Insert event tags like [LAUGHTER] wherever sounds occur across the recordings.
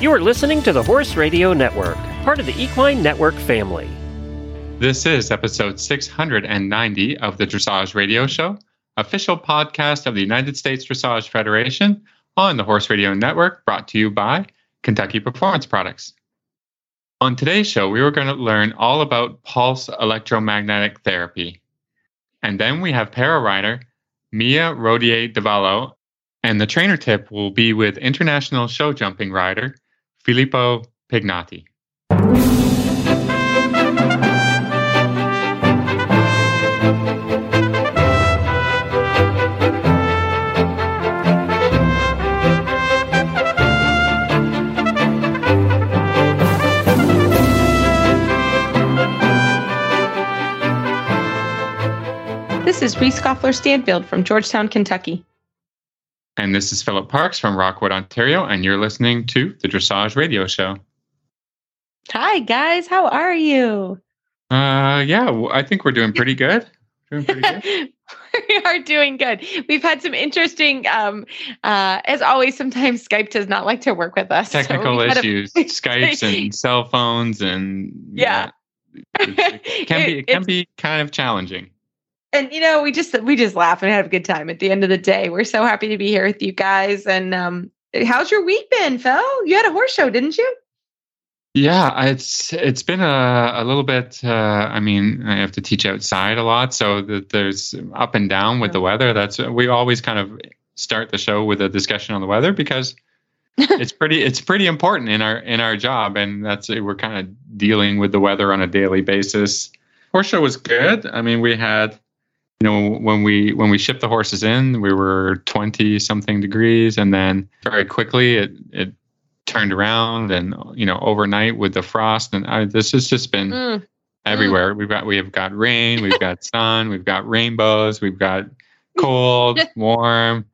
You are listening to the Horse Radio Network, part of the Equine Network family. This is episode 690 of the Dressage Radio Show, official podcast of the United States Dressage Federation on the Horse Radio Network, brought to you by Kentucky Performance Products. On today's show, we were going to learn all about pulse electromagnetic therapy. And then we have para rider Mia Rodier Devallo, and the trainer tip will be with international show jumping rider Filippo Pignati. This is Reese Koffler Stanfield from Georgetown, Kentucky. And this is Philip Parks from Rockwood, Ontario, and you're listening to the Dressage Radio Show. Hi, guys. How are you? Uh, yeah, I think we're doing pretty [LAUGHS] good. Doing pretty good. [LAUGHS] we are doing good. We've had some interesting, um, uh, as always, sometimes Skype does not like to work with us. so Technical we've had a- issues, [LAUGHS] Skypes and cell phones, and Yeah. it, it can be It- it can be kind of challenging. And you know we just we just laugh and have a good time at the end of the day we're so happy to be here with you guys and um how's your week been phil you had a horse show didn't you Yeah, it's it's been a, a little bit. Uh, I mean, I have to teach outside a lot, so that there's up and down with the weather. That's we always kind of start the show with a discussion on the weather because [LAUGHS] it's pretty it's pretty important in our in our job, and that's we're kind of dealing with the weather on a daily basis. Horse show was good. I mean, we had you know when we when we shipped the horses in, we were twenty something degrees, and then very quickly it it turned around and you know overnight with the frost and I, this has just been Mm, everywhere. We've got we have got rain we've got [LAUGHS] sun we've got rainbows we've got cold [LAUGHS] warm.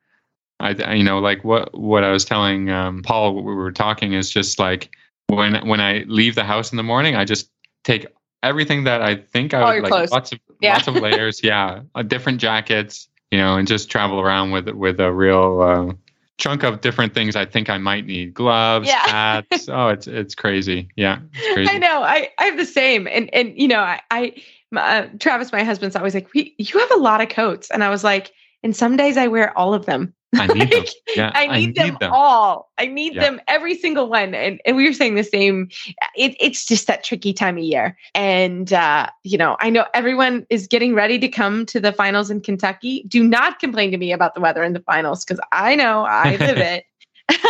I, I- you know like what what i was telling um, paul what we were talking is just like when when i leave the house in the morning i just take everything that i think i All would like clothes. lots of Yeah. lots of layers yeah. Uh, different jackets you know and just travel around with with a real uh, chunk of different things i think i might need. Gloves Yeah. hats. Oh it's it's crazy. Yeah it's [LAUGHS] crazy. i know. I i have the same. And and you know i i uh, travis my husband's always like we, you have a lot of coats. And i was like and some days i wear all of them I need them. Yeah, I need, them, all. I need Yeah. them every single one. And and we were saying the same. It, it's just that tricky time of year. And uh, you know, I know everyone is getting ready to come to the finals in Kentucky. Do not complain to me about the weather in the finals because I know I live [LAUGHS] it.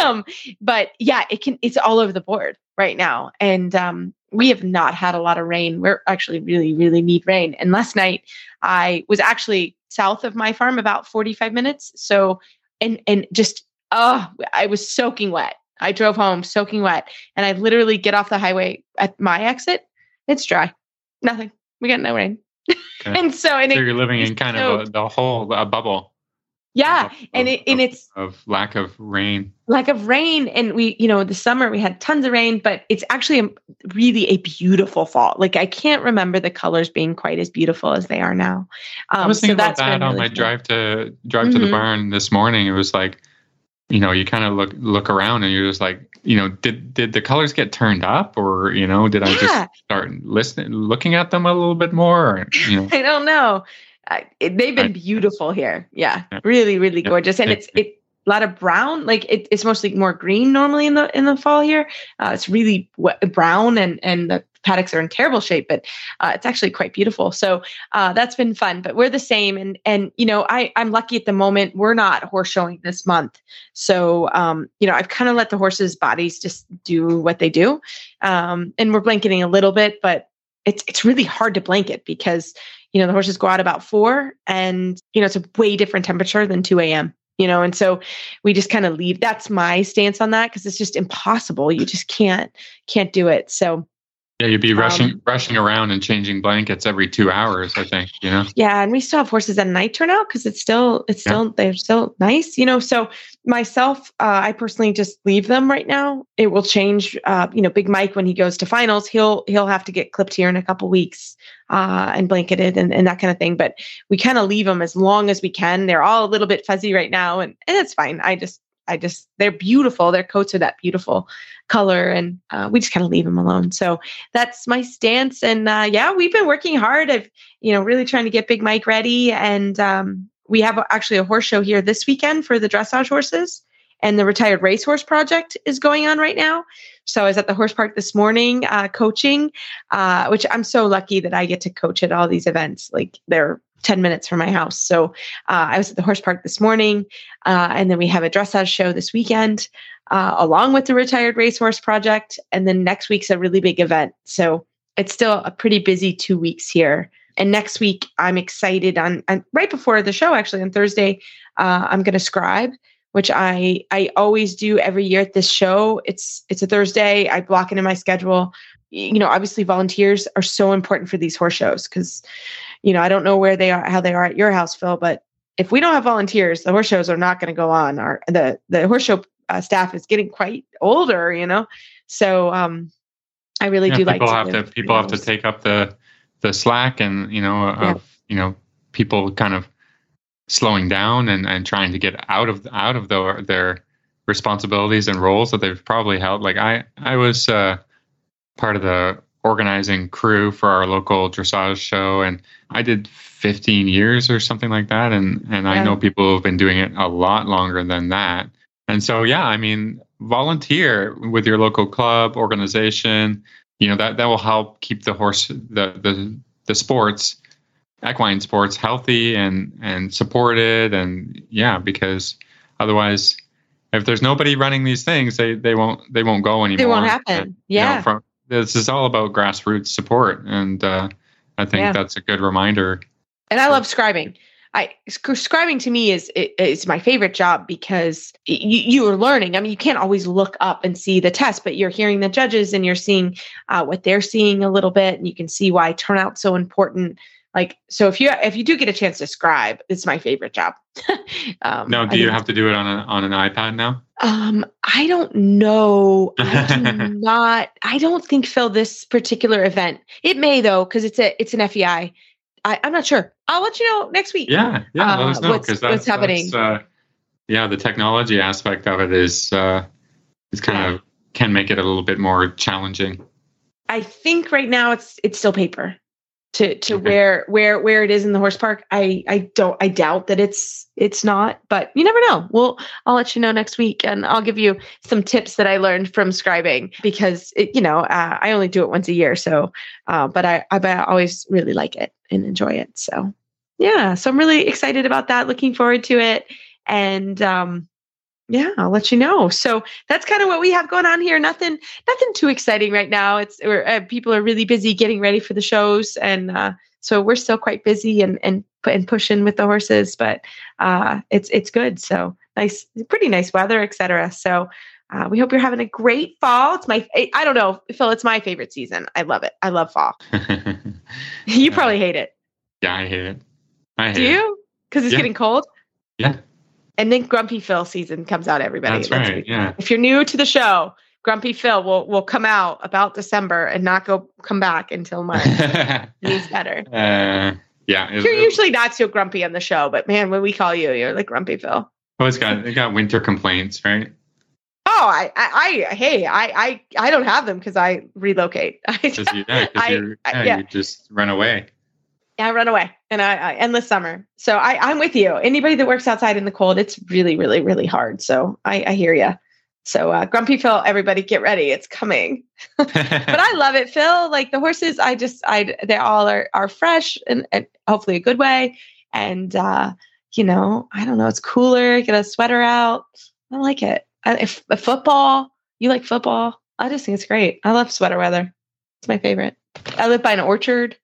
Um, but yeah, it can it's all over the board right now. And um we have not had a lot of rain. We're actually really, really need rain. And last night I was actually south of my farm about 45 minutes. So and and just oh i was soaking wet. I drove home soaking wet and i literally get off the highway at my exit. It's dry. Nothing. We got no rain. Okay. [LAUGHS] and so So it, you're living in kind of a, the whole a bubble. Yeah of- and of- it and it's of lack of rain. lack of rain and we you know the summer we had tons of rain but it's actually a, really a beautiful fall like i can't remember the colors being quite as beautiful as they are now um, I was thinking about been that on really my fun. drive to drive to the Mhm. barn this morning. It was like, you know, you kind of look look around and you're just like, you know, did did the colors get turned up, or you know, did I just start listening, looking at them a little bit more, or, you know? [LAUGHS] I don't know. I, it, they've been I- beautiful here. Yeah, Yeah. really, really gorgeous, and it's it a lot of brown. Like it, it's mostly more green normally in the in the fall here. Uh, it's really wet, brown, and and the paddocks are in terrible shape, but uh, it's actually quite beautiful. So uh, that's been fun. But we're the same, and and you know I I'm lucky at the moment. We're not horse showing this month, so um you know I've kind of let the horses' bodies just do what they do, um and we're blanketing a little bit, but it's it's really hard to blanket because you know the horses go out about four and you know it's a way different temperature than 2 a.m you know? And so we just kind of leave that's my stance on that because it's just impossible. You just can't can't do it. So Yeah, you'd be rushing Um, rushing around and changing blankets every two hours. I think you know. yeah and we still have horses at night turn out because it's still it's Yeah. still they're still nice you know so myself uh, i personally just leave them right now it will change uh, you know big mike when he goes to finals he'll he'll have to get clipped here in a couple weeks uh, and blanketed and, and that kind of thing but we kind of leave them as long as we can they're all a little bit fuzzy right now and, and it's fine i just I just they're beautiful. Their coats are that beautiful color, and uh, we just kind of leave them alone. So that's my stance. And uh, yeah, we've been working hard. I've you know really trying to get Big Mike ready, and um, we have actually a horse show here this weekend for the dressage horses and the retired racehorse project is going on right now. So I was at the horse park this morning uh, coaching, uh, which I'm so lucky that I get to coach at all these events. Like they're 10 minutes from my house. So uh, I was at the horse park this morning, uh, and then we have a dressage show this weekend, uh, along with the retired racehorse project. And then next week's a really big event. So it's still a pretty busy two weeks here. And next week, I'm excited on, on right before the show, actually on Thursday, uh, I'm going to scribe which I I always do every year at this show. It's it's a Thursday. I block it in my schedule. You know, obviously volunteers are so important for these horse shows because, you know, I don't know where they are, how they are at your house, Phil, but if we don't have volunteers, the horse shows are not going to go on. Our the the horse show uh, staff is getting quite older, you know, so um, I really yeah, do people like have to people have to take up the the slack and you know of Yeah. you know people kind of slowing down and, and trying to get out of out of their their responsibilities and roles that they've probably held. Like I I was uh, part of the organizing crew for our local dressage show and I did 15 years or something like that and and I know people who have been doing it a lot longer than that. And so yeah, I mean volunteer with your local club organization you know that that will help keep the horse the the the sports equine sports healthy and and supported and yeah because otherwise if there's nobody running these things they they won't they won't go anymore It won't happen. And, you know, Yeah. from this is all about grassroots support and uh i think Yeah. that's a good reminder and I love scribing. I scribing to me is is my favorite job because you you are learning. I mean, you can't always look up and see the test, but you're hearing the judges and you're seeing uh, what they're seeing a little bit, and you can see why turnout's so important. Like, so if you if you do get a chance to scribe, it's my favorite job. [LAUGHS] um, now I do you have to do it on a, on an ipad now Um, I don't know. I do [LAUGHS] not. I don't think Phil this particular event. It may though, because it's a it's an FEI. I, I'm not sure. I'll let you know next week. yeah yeah let Uh, us know what's- because what's happening. that's, uh, yeah the technology aspect of it is uh is kind Yeah. of can make it a little bit more challenging I think right now it's it's still paper. To to Okay. where where where it is in the horse park, I I don't I doubt that it's it's not, but you never know. Well, I'll let you know next week, and I'll give you some tips that I learned from scribing because it, you know uh, I only do it once a year, so uh, but I I but I always really like it and enjoy it. So yeah, so I'm really excited about that. Looking forward to it, and um, yeah, I'll let you know. So that's kind of what we have going on here. Nothing, nothing too exciting right now. It's we're, uh, people are really busy getting ready for the shows, and uh, so we're still quite busy and and and pushing with the horses. But uh, it's it's good. So nice, pretty nice weather, etc. So. Uh, we hope you're having a great fall. It's my, I I don't know, Phil, it's my favorite season. I love it. I love fall. [LAUGHS] you probably hate it. yeah i hate it i hate Do you? Because it's Yeah. getting cold. yeah And then Grumpy Phil season comes out, everybody. that's next right yeah If you're new to the show, Grumpy Phil will will come out about December and not go come back until March. [LAUGHS] He's better. uh, yeah You're it- usually not so grumpy on the show, but man, when we call you, you're like Grumpy Phil. Oh, it's got it got winter complaints right Oh, I, I, I hey, I, I, I don't have them because I relocate. [LAUGHS] I, you, yeah, I- you're- I- yeah. you just run away I run away and I, I endless summer. So I, I'm with you. Anybody that works outside in the cold, it's really, really, really hard. So I, I hear you. So uh, Grumpy Phil, everybody get ready. It's coming. [LAUGHS] but I love it, Phil. Like the horses, I just, I, they all are are fresh and, and hopefully a good way. And uh, you know, I don't know, it's cooler. Get a sweater out. I like it. I, if, if football, you like football? I just think it's great. I love sweater weather. It's my favorite. I live by an orchard.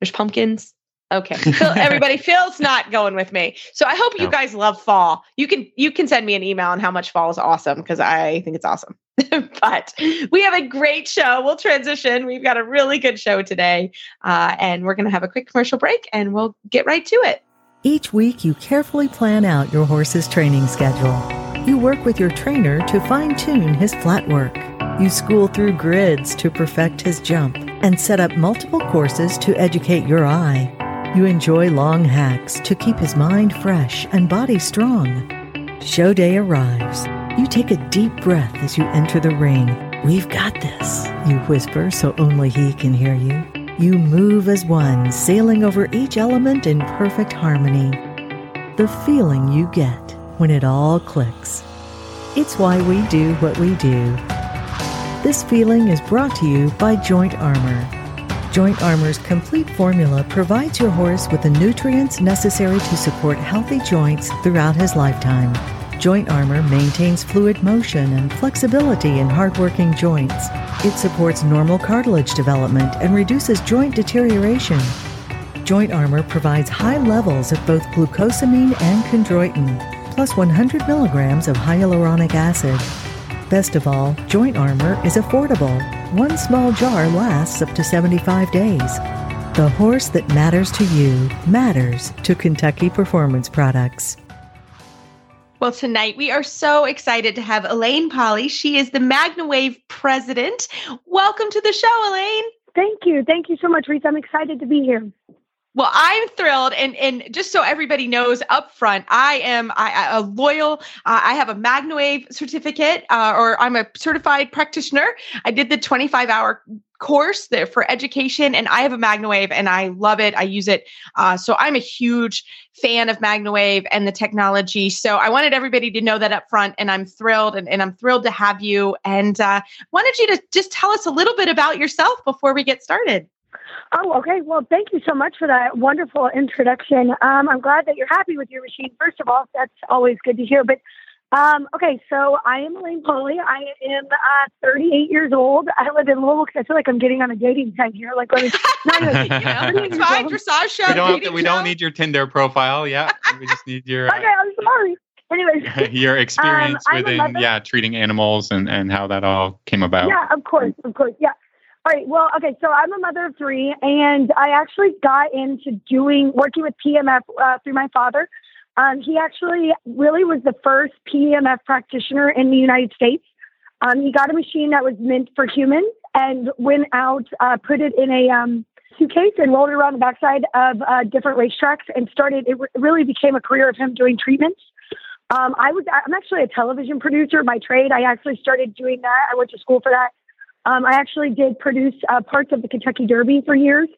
There's pumpkins. Okay, Phil, [LAUGHS] everybody, Phil's not going with me. So I hope you No. guys love fall. You can you can send me an email on how much fall is awesome because I think it's awesome. [LAUGHS] but we have a great show. We'll transition. We've got a really good show today, uh, and we're going to have a quick commercial break, and we'll get right to it. Each week, you carefully plan out your horse's training schedule. You work with your trainer to fine tune his flat work. You school through grids to perfect his jump and set up multiple courses to educate your eye. You enjoy long hacks to keep his mind fresh and body strong. Show day arrives. You take a deep breath as you enter the ring. We've got this, you whisper so only he can hear you. You move as one, sailing over each element in perfect harmony. The feeling you get when it all clicks. It's why we do what we do. This feeling is brought to you by Joint Armor. Joint Armor's complete formula provides your horse with the nutrients necessary to support healthy joints throughout his lifetime. Joint Armor maintains fluid motion and flexibility in hardworking joints. It supports normal cartilage development and reduces joint deterioration. Joint Armor provides high levels of both glucosamine and chondroitin, plus 100 milligrams of hyaluronic acid. Best of all, Joint Armor is affordable. One small jar lasts up to 75 days. The horse that matters to you matters to Kentucky Performance Products. Well, tonight we are so excited to have Elaine Polly. She is the MagnaWave president. Welcome to the show, Elaine. Thank you. Thank you so much, Reese. I'm excited to be here. Well, I'm thrilled, and and just so everybody knows up front, I am I, a loyal. Uh, I have a MagnaWave certificate, uh, or I'm a certified practitioner. I did the 25 hour course there for education, and I have a MagnaWave, and I love it. I use it, uh, so I'm a huge fan of MagnaWave and the technology. So I wanted everybody to know that up front, and I'm thrilled, and, and I'm thrilled to have you. And uh, wanted you to just tell us a little bit about yourself before we get started. Oh, okay. Well, thank you so much for that wonderful introduction. Um, I'm glad that you're happy with your machine. First of all, that's always good to hear. But um, okay, so I am Elaine Polly. I am uh, 38 years old. I live in Louisville because I feel like I'm getting on a dating site here. Like, let me, no, anyway, it's fine. Dressage show. We don't, to, we don't need your Tinder profile. Yeah, we just need your. [LAUGHS] okay, I'm sorry. Anyways, [LAUGHS] your experience um, within yeah treating animals and and how that all came about. Yeah, of course, of course. Yeah. All right. Well, okay. So I'm a mother of three, and I actually got into doing working with PEMF uh, through my father. Um, he actually really was the first PEMF practitioner in the United States. Um, he got a machine that was meant for humans and went out, uh, put it in a um, suitcase, and rolled it around the backside of uh, different racetracks, and started. It really became a career of him doing treatments. Um, I was. I'm actually a television producer by trade. I actually started doing that. I went to school for that um, I actually did produce uh, parts of the Kentucky Derby for years.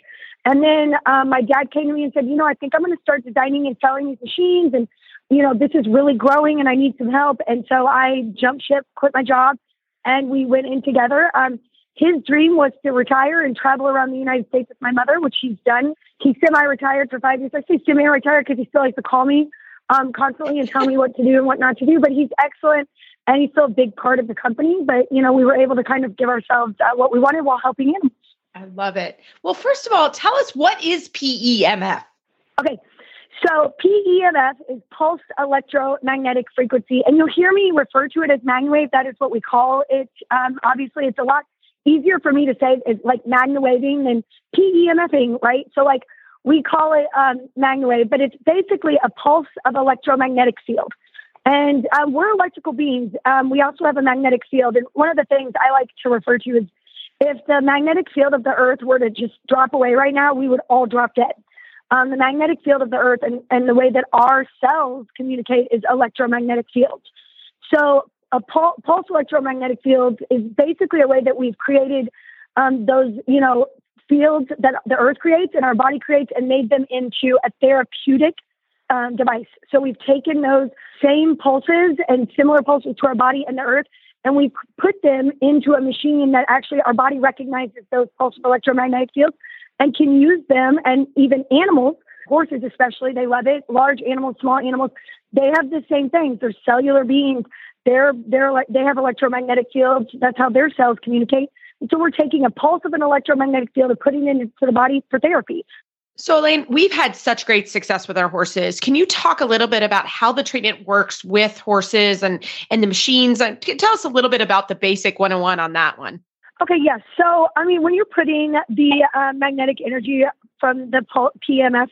And then um, my dad came to me and said, you know, I think I'm going to start designing and selling these machines. And, you know, this is really growing and I need some help. And so I jumped ship, quit my job, and we went in together. Um, his dream was to retire and travel around the United States with my mother, which he's done. He's semi-retired for five years. I say semi-retired because he still likes to call me um, constantly and tell me what to do and what not to do. But he's excellent and he's still a big part of the company. But you know, we were able to kind of give ourselves uh, what we wanted while helping him. I love it. Well, first of all, tell us what is PEMF. Okay, so PEMF is pulsed electromagnetic frequency, and you'll hear me refer to it as MagnaWave. That is what we call it. Um, obviously, it's a lot easier for me to say it's like MagnaWaving than PEMFing, right? So like we call it um, but it's basically a pulse of electromagnetic field. And um, we're electrical beings. Um, we also have a magnetic field. And one of the things I like to refer to is if the magnetic field of the earth were to just drop away right now, we would all drop dead. Um, the magnetic field of the earth and, and the way that our cells communicate is electromagnetic fields. So a pul- pulse electromagnetic field is basically a way that we've created um, those, you know, fields that the earth creates and our body creates and made them into a therapeutic um, device. So we've taken those same pulses and similar pulses to our body and the earth, and we put them into a machine that actually our body recognizes those pulses of electromagnetic fields and can use them. And even animals, horses especially, they love it. Large animals, small animals, they have the same things. They're cellular beings. They're they're like they have electromagnetic fields. That's how their cells communicate. So we're taking a pulse of an electromagnetic field and putting it into the body for therapy. So, Elaine, we've had such great success with our horses. Can you talk a little bit about how the treatment works with horses and and the machines? And tell us a little bit about the basic 101 on that one. Okay, yes. So, I mean, when you're putting the uh, magnetic energy from the PMF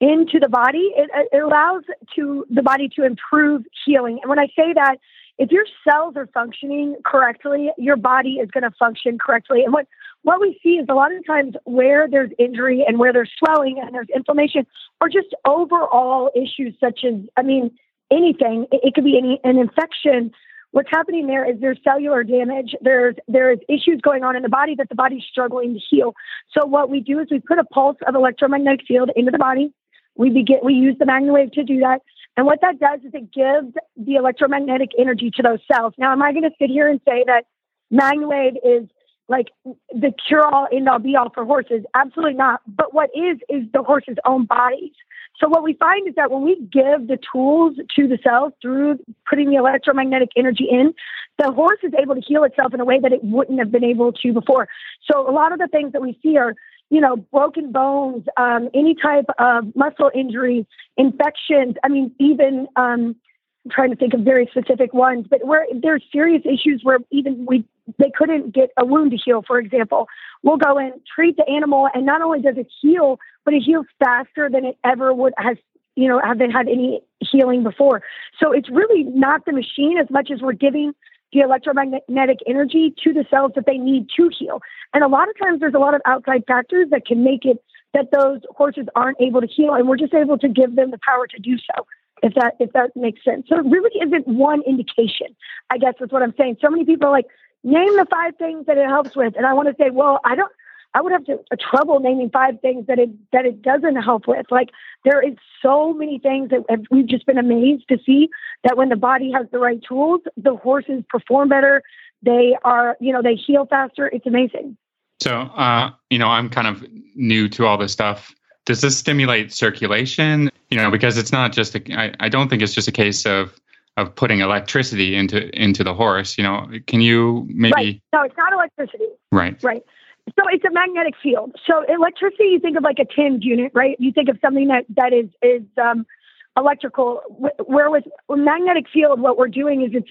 into the body, it, it allows to the body to improve healing. And when I say that, if your cells are functioning correctly, your body is going to function correctly. And what what we see is a lot of times where there's injury and where there's swelling and there's inflammation or just overall issues such as, I mean, anything, it, it could be any, an infection. what's happening there is there's cellular damage. There's there's issues going on in the body that the body's struggling to heal. So what we do is we put a pulse of electromagnetic field into the body. We begin we use the wave to do that. And what that does is it gives the electromagnetic energy to those cells. Now, am I going to sit here and say that wave is like the cure all, end all, be all for horses? Absolutely not. But what is is the horse's own bodies. So what we find is that when we give the tools to the cells through putting the electromagnetic energy in, the horse is able to heal itself in a way that it wouldn't have been able to before. So a lot of the things that we see are, you know, broken bones, um, any type of muscle injury, infections. I mean, even um, I'm trying to think of very specific ones, but where there's serious issues where even we they couldn't get a wound to heal, for example. We'll go and treat the animal, and not only does it heal, but it heals faster than it ever would has you know have they had any healing before. So it's really not the machine as much as we're giving the electromagnetic energy to the cells that they need to heal. And a lot of times there's a lot of outside factors that can make it that those horses aren't able to heal, and we're just able to give them the power to do so. If that if that makes sense. So it really isn't one indication. I guess that's what I'm saying. So many people are like, name the five things that it helps with, and I want to say, well, I don't. I would have to, a trouble naming five things that it that it doesn't help with. Like there is so many things that we've just been amazed to see that when the body has the right tools, the horses perform better. They are, you know, they heal faster. It's amazing. So, uh, you know, I'm kind of new to all this stuff. Does this stimulate circulation? You know, because it's not just a, I don't think it's just a case of of putting electricity into into the horse. You know, can you maybe? Right. No, it's not electricity. Right. Right. So it's a magnetic field. So electricity, you think of like a TENS unit, right? You think of something that that is is um, electrical. Where with magnetic field, what we're doing is it's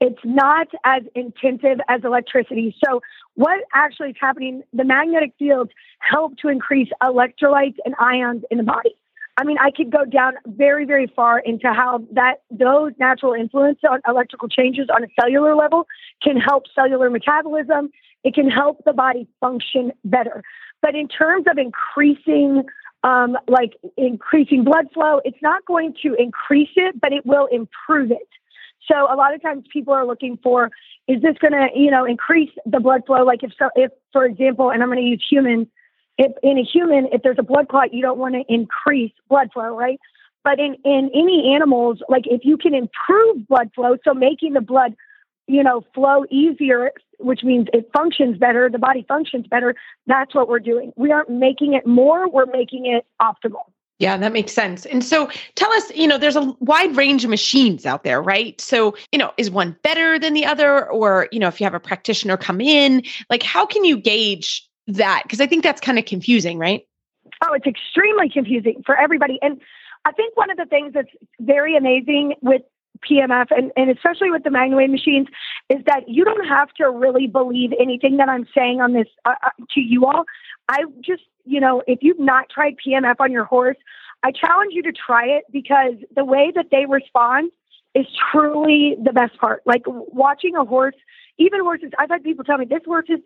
it's not as intensive as electricity. So what actually is happening? The magnetic fields help to increase electrolytes and ions in the body. I mean, I could go down very, very far into how that those natural influence on electrical changes on a cellular level can help cellular metabolism. It can help the body function better. But in terms of increasing, um, like increasing blood flow, it's not going to increase it, but it will improve it. So a lot of times people are looking for, is this going to, you know, increase the blood flow? Like if so, if for example, and I'm going to use humans if in a human, if there's a blood clot, you don't want to increase blood flow, right? But in, in any animals, like if you can improve blood flow, so making the blood, you know, flow easier, which means it functions better, the body functions better, that's what we're doing. We aren't making it more, we're making it optimal. Yeah, that makes sense. And so tell us, you know, there's a wide range of machines out there, right? So, you know, is one better than the other? Or, you know, if you have a practitioner come in, like how can you gauge that? Because I think that's kind of confusing, right? Oh, it's extremely confusing for everybody. And I think one of the things that's very amazing with PMF and, and especially with the MagnaWave machines is that you don't have to really believe anything that I'm saying on this uh, uh to you all. I just, you know, if you've not tried PMF on your horse, I challenge you to try it because the way that they respond is truly the best part. Like watching a horse, even horses, I've had people tell me this horse is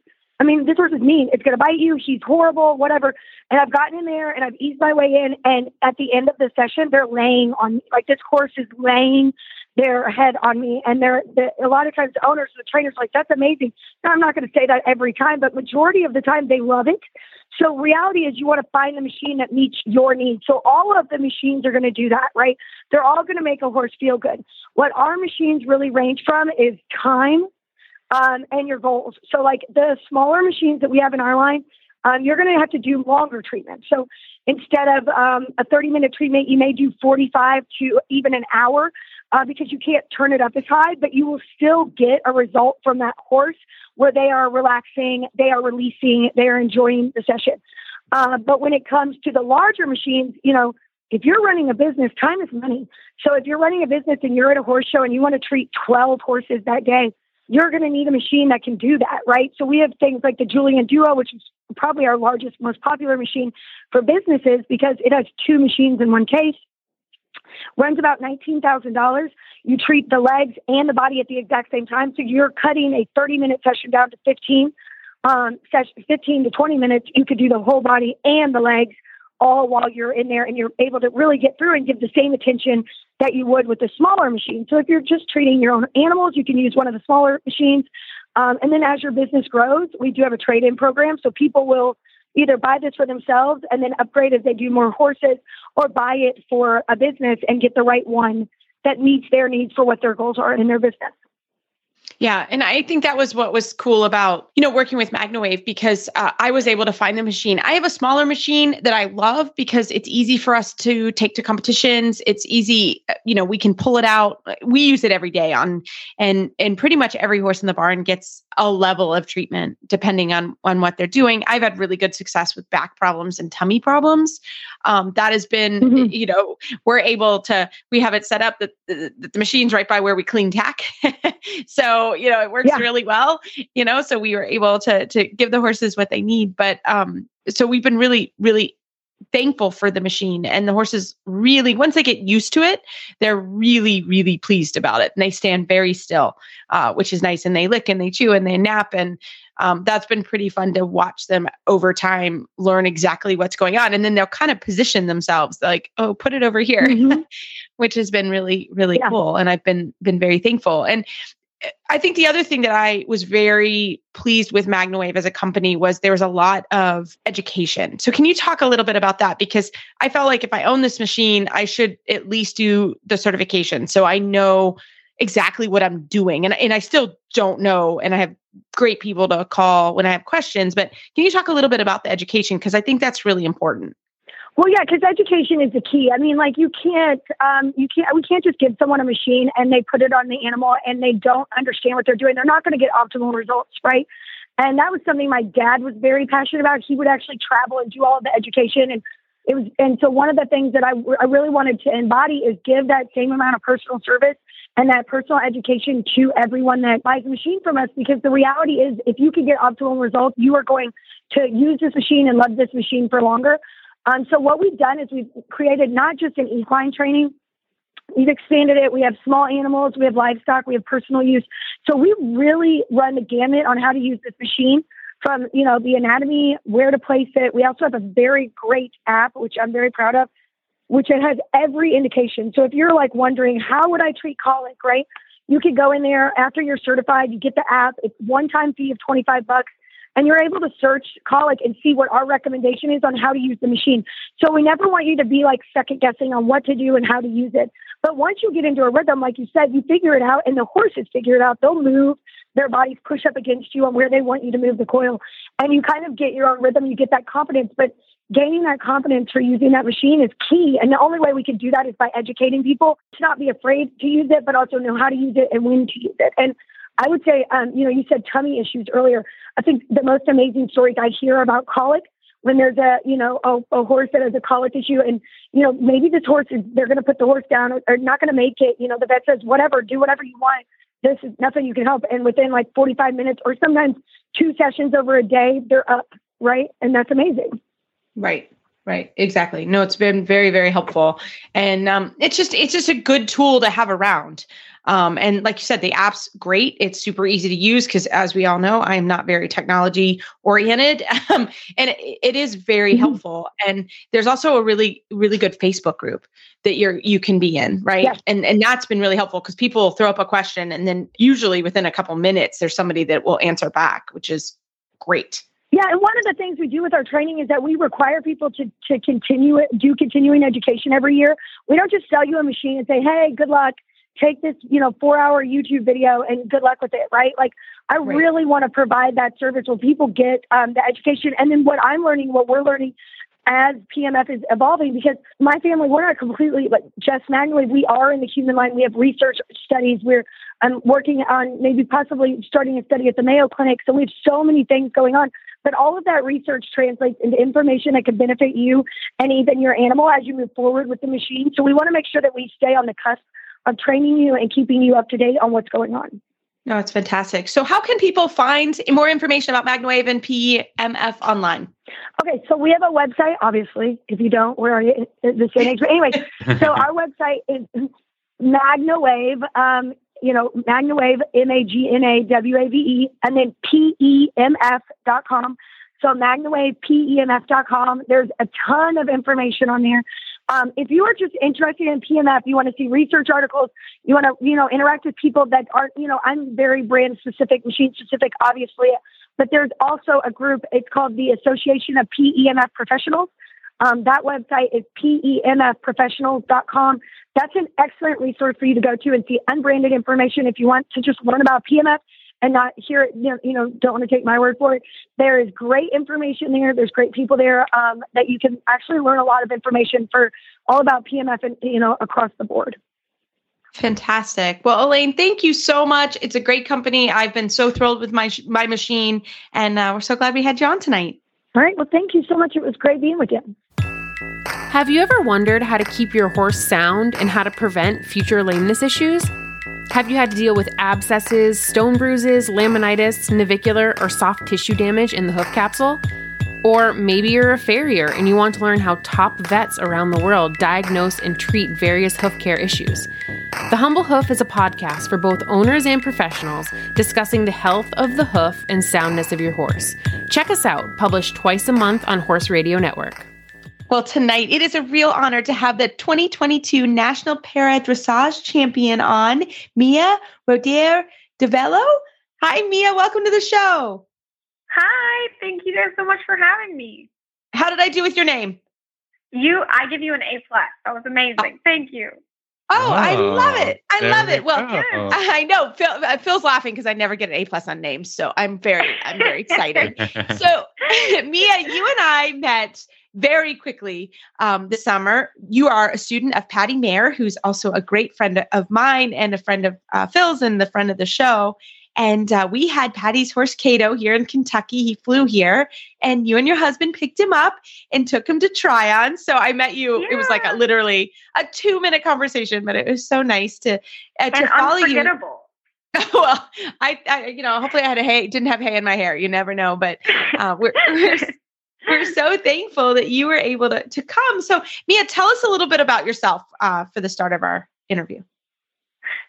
I mean, this horse is mean. It's going to bite you. He's horrible, whatever. And I've gotten in there and I've eased my way in. And at the end of the session, they're laying on. Like this horse is laying their head on me. And they're, they're a lot of times the owners, the trainers, like that's amazing. Now, I'm not going to say that every time, but majority of the time they love it. So reality is you want to find the machine that meets your needs. So all of the machines are going to do that, right? They're all going to make a horse feel good. What our machines really range from is time um, and your goals. So, like the smaller machines that we have in our line, um, you're going to have to do longer treatment. So, instead of um, a 30 minute treatment, you may do 45 to even an hour uh, because you can't turn it up as high, but you will still get a result from that horse where they are relaxing, they are releasing, they are enjoying the session. Uh, but when it comes to the larger machines, you know, if you're running a business, time is money. So if you're running a business and you're at a horse show and you want to treat 12 horses that day, you're going to need a machine that can do that, right? So we have things like the Julian Duo, which is probably our largest, most popular machine for businesses because it has two machines in one case. Runs about $19,000. You treat the legs and the body at the exact same time. So you're cutting a 30 minute session down to 15, um, session, 15 to 20 minutes. You could do the whole body and the legs all while you're in there and you're able to really get through and give the same attention that you would with a smaller machine. So if you're just treating your own animals, you can use one of the smaller machines. Um, and then as your business grows, we do have a trade in program. So people will either buy this for themselves and then upgrade as they do more horses or buy it for a business and get the right one that meets their needs for what their goals are in their business. Yeah, and I think that was what was cool about you know working with MagnaWave because uh, I was able to find the machine. I have a smaller machine that I love because it's easy for us to take to competitions. It's easy, uh, you know, we can pull it out. We use it every day on, and and pretty much every horse in the barn gets a level of treatment depending on on what they're doing. I've had really good success with back problems and tummy problems. Um, that has been, mm-hmm. you know, we're able to. We have it set up that the, the machine's right by where we clean tack, [LAUGHS] so you know, it works yeah. really well, you know, so we were able to to give the horses what they need. But um, so we've been really, really thankful for the machine and the horses really once they get used to it they're really really pleased about it and they stand very still uh, which is nice and they lick and they chew and they nap and um, that's been pretty fun to watch them over time learn exactly what's going on and then they'll kind of position themselves like oh put it over here mm-hmm. [LAUGHS] which has been really really yeah. cool and i've been been very thankful and I think the other thing that I was very pleased with MagnaWave as a company was there was a lot of education. So can you talk a little bit about that? Because I felt like if I own this machine, I should at least do the certification. So I know exactly what I'm doing. And, and I still don't know. And I have great people to call when I have questions. But can you talk a little bit about the education? Because I think that's really important. Well, yeah, because education is the key. I mean, like you can't, um, you can't, we can't just give someone a machine and they put it on the animal and they don't understand what they're doing. They're not going to get optimal results, right? And that was something my dad was very passionate about. He would actually travel and do all of the education, and it was. And so one of the things that I, I really wanted to embody is give that same amount of personal service and that personal education to everyone that buys a machine from us. Because the reality is, if you can get optimal results, you are going to use this machine and love this machine for longer. Um, so what we've done is we've created not just an equine training, we've expanded it. We have small animals, we have livestock, we have personal use. So we really run the gamut on how to use this machine from, you know, the anatomy, where to place it. We also have a very great app, which I'm very proud of, which it has every indication. So if you're like wondering, how would I treat colic, right? You could go in there after you're certified, you get the app. It's one time fee of 25 bucks and you're able to search colic and see what our recommendation is on how to use the machine. So we never want you to be like second guessing on what to do and how to use it. But once you get into a rhythm, like you said, you figure it out and the horses figure it out. They'll move, their bodies push up against you on where they want you to move the coil. And you kind of get your own rhythm, you get that confidence. But gaining that confidence for using that machine is key. And the only way we can do that is by educating people to not be afraid to use it, but also know how to use it and when to use it. And I would say, um, you know, you said tummy issues earlier. I think the most amazing stories I hear about colic when there's a, you know, a, a horse that has a colic issue and, you know, maybe this horse is, they're going to put the horse down or, or not going to make it. You know, the vet says, whatever, do whatever you want. This is nothing you can help. And within like 45 minutes or sometimes two sessions over a day, they're up. Right. And that's amazing. Right. Right. Exactly. No, it's been very, very helpful. And um, it's just, it's just a good tool to have around. Um, and like you said, the app's great. It's super easy to use because, as we all know, I am not very technology oriented, [LAUGHS] um, and it, it is very mm-hmm. helpful. And there's also a really, really good Facebook group that you're you can be in, right? Yes. And and that's been really helpful because people throw up a question, and then usually within a couple minutes, there's somebody that will answer back, which is great. Yeah, and one of the things we do with our training is that we require people to to continue it, do continuing education every year. We don't just sell you a machine and say, "Hey, good luck." take this, you know, four hour YouTube video and good luck with it, right? Like, I right. really want to provide that service where people get um, the education. And then what I'm learning, what we're learning as PMF is evolving, because my family, we're not completely like just manually, we are in the human line. We have research studies. We're um, working on maybe possibly starting a study at the Mayo Clinic. So we have so many things going on. But all of that research translates into information that can benefit you and even your animal as you move forward with the machine. So we want to make sure that we stay on the cusp of training you and keeping you up to date on what's going on. No, it's fantastic. So, how can people find more information about MagnaWave and PEMF online? Okay, so we have a website. Obviously, if you don't, where are you? The same age. But anyway, so [LAUGHS] our website is MagnaWave. Um, you know, MagnaWave, M A G N A W A V E, and then P E M F dot com. So MagnaWave, P E M F dot com. There's a ton of information on there. Um, if you are just interested in PMF, you want to see research articles, you want to, you know, interact with people that aren't, you know, I'm very brand specific, machine specific, obviously, but there's also a group, it's called the Association of PEMF Professionals. Um, that website is PEMFprofessionals.com. That's an excellent resource for you to go to and see unbranded information if you want to just learn about PMF and not hear it, you know, don't want to take my word for it. There is great information there. There's great people there um, that you can actually learn a lot of information for all about PMF and, you know, across the board. Fantastic. Well, Elaine, thank you so much. It's a great company. I've been so thrilled with my my machine, and uh, we're so glad we had you on tonight. All right. Well, thank you so much. It was great being with you. Have you ever wondered how to keep your horse sound and how to prevent future lameness issues? Have you had to deal with abscesses, stone bruises, laminitis, navicular, or soft tissue damage in the hoof capsule? Or maybe you're a farrier and you want to learn how top vets around the world diagnose and treat various hoof care issues. The Humble Hoof is a podcast for both owners and professionals discussing the health of the hoof and soundness of your horse. Check us out, published twice a month on Horse Radio Network. Well, tonight it is a real honor to have the 2022 National Para Dressage Champion on, Mia Roder Devello. Hi, Mia. Welcome to the show. Hi. Thank you guys so much for having me. How did I do with your name? You, I give you an A plus. That was amazing. Oh. Thank you. Oh, I love it. I love it. Well, go. [LAUGHS] I know Phil, uh, Phil's laughing because I never get an A plus on names, so I'm very, I'm very excited. [LAUGHS] so, [LAUGHS] Mia, you and I met very quickly um, this summer. You are a student of Patty Mayer, who's also a great friend of mine and a friend of uh, Phil's and the friend of the show. And uh, we had Patty's horse Cato here in Kentucky. He flew here, and you and your husband picked him up and took him to try on. So I met you. It was like a, literally a two minute conversation, but it was so nice to uh, to follow you. [LAUGHS] well, I, I, you know, hopefully I had a hay, didn't have hay in my hair. You never know, but uh, we're, [LAUGHS] we're we're so thankful that you were able to to come. So, Mia, tell us a little bit about yourself uh, for the start of our interview.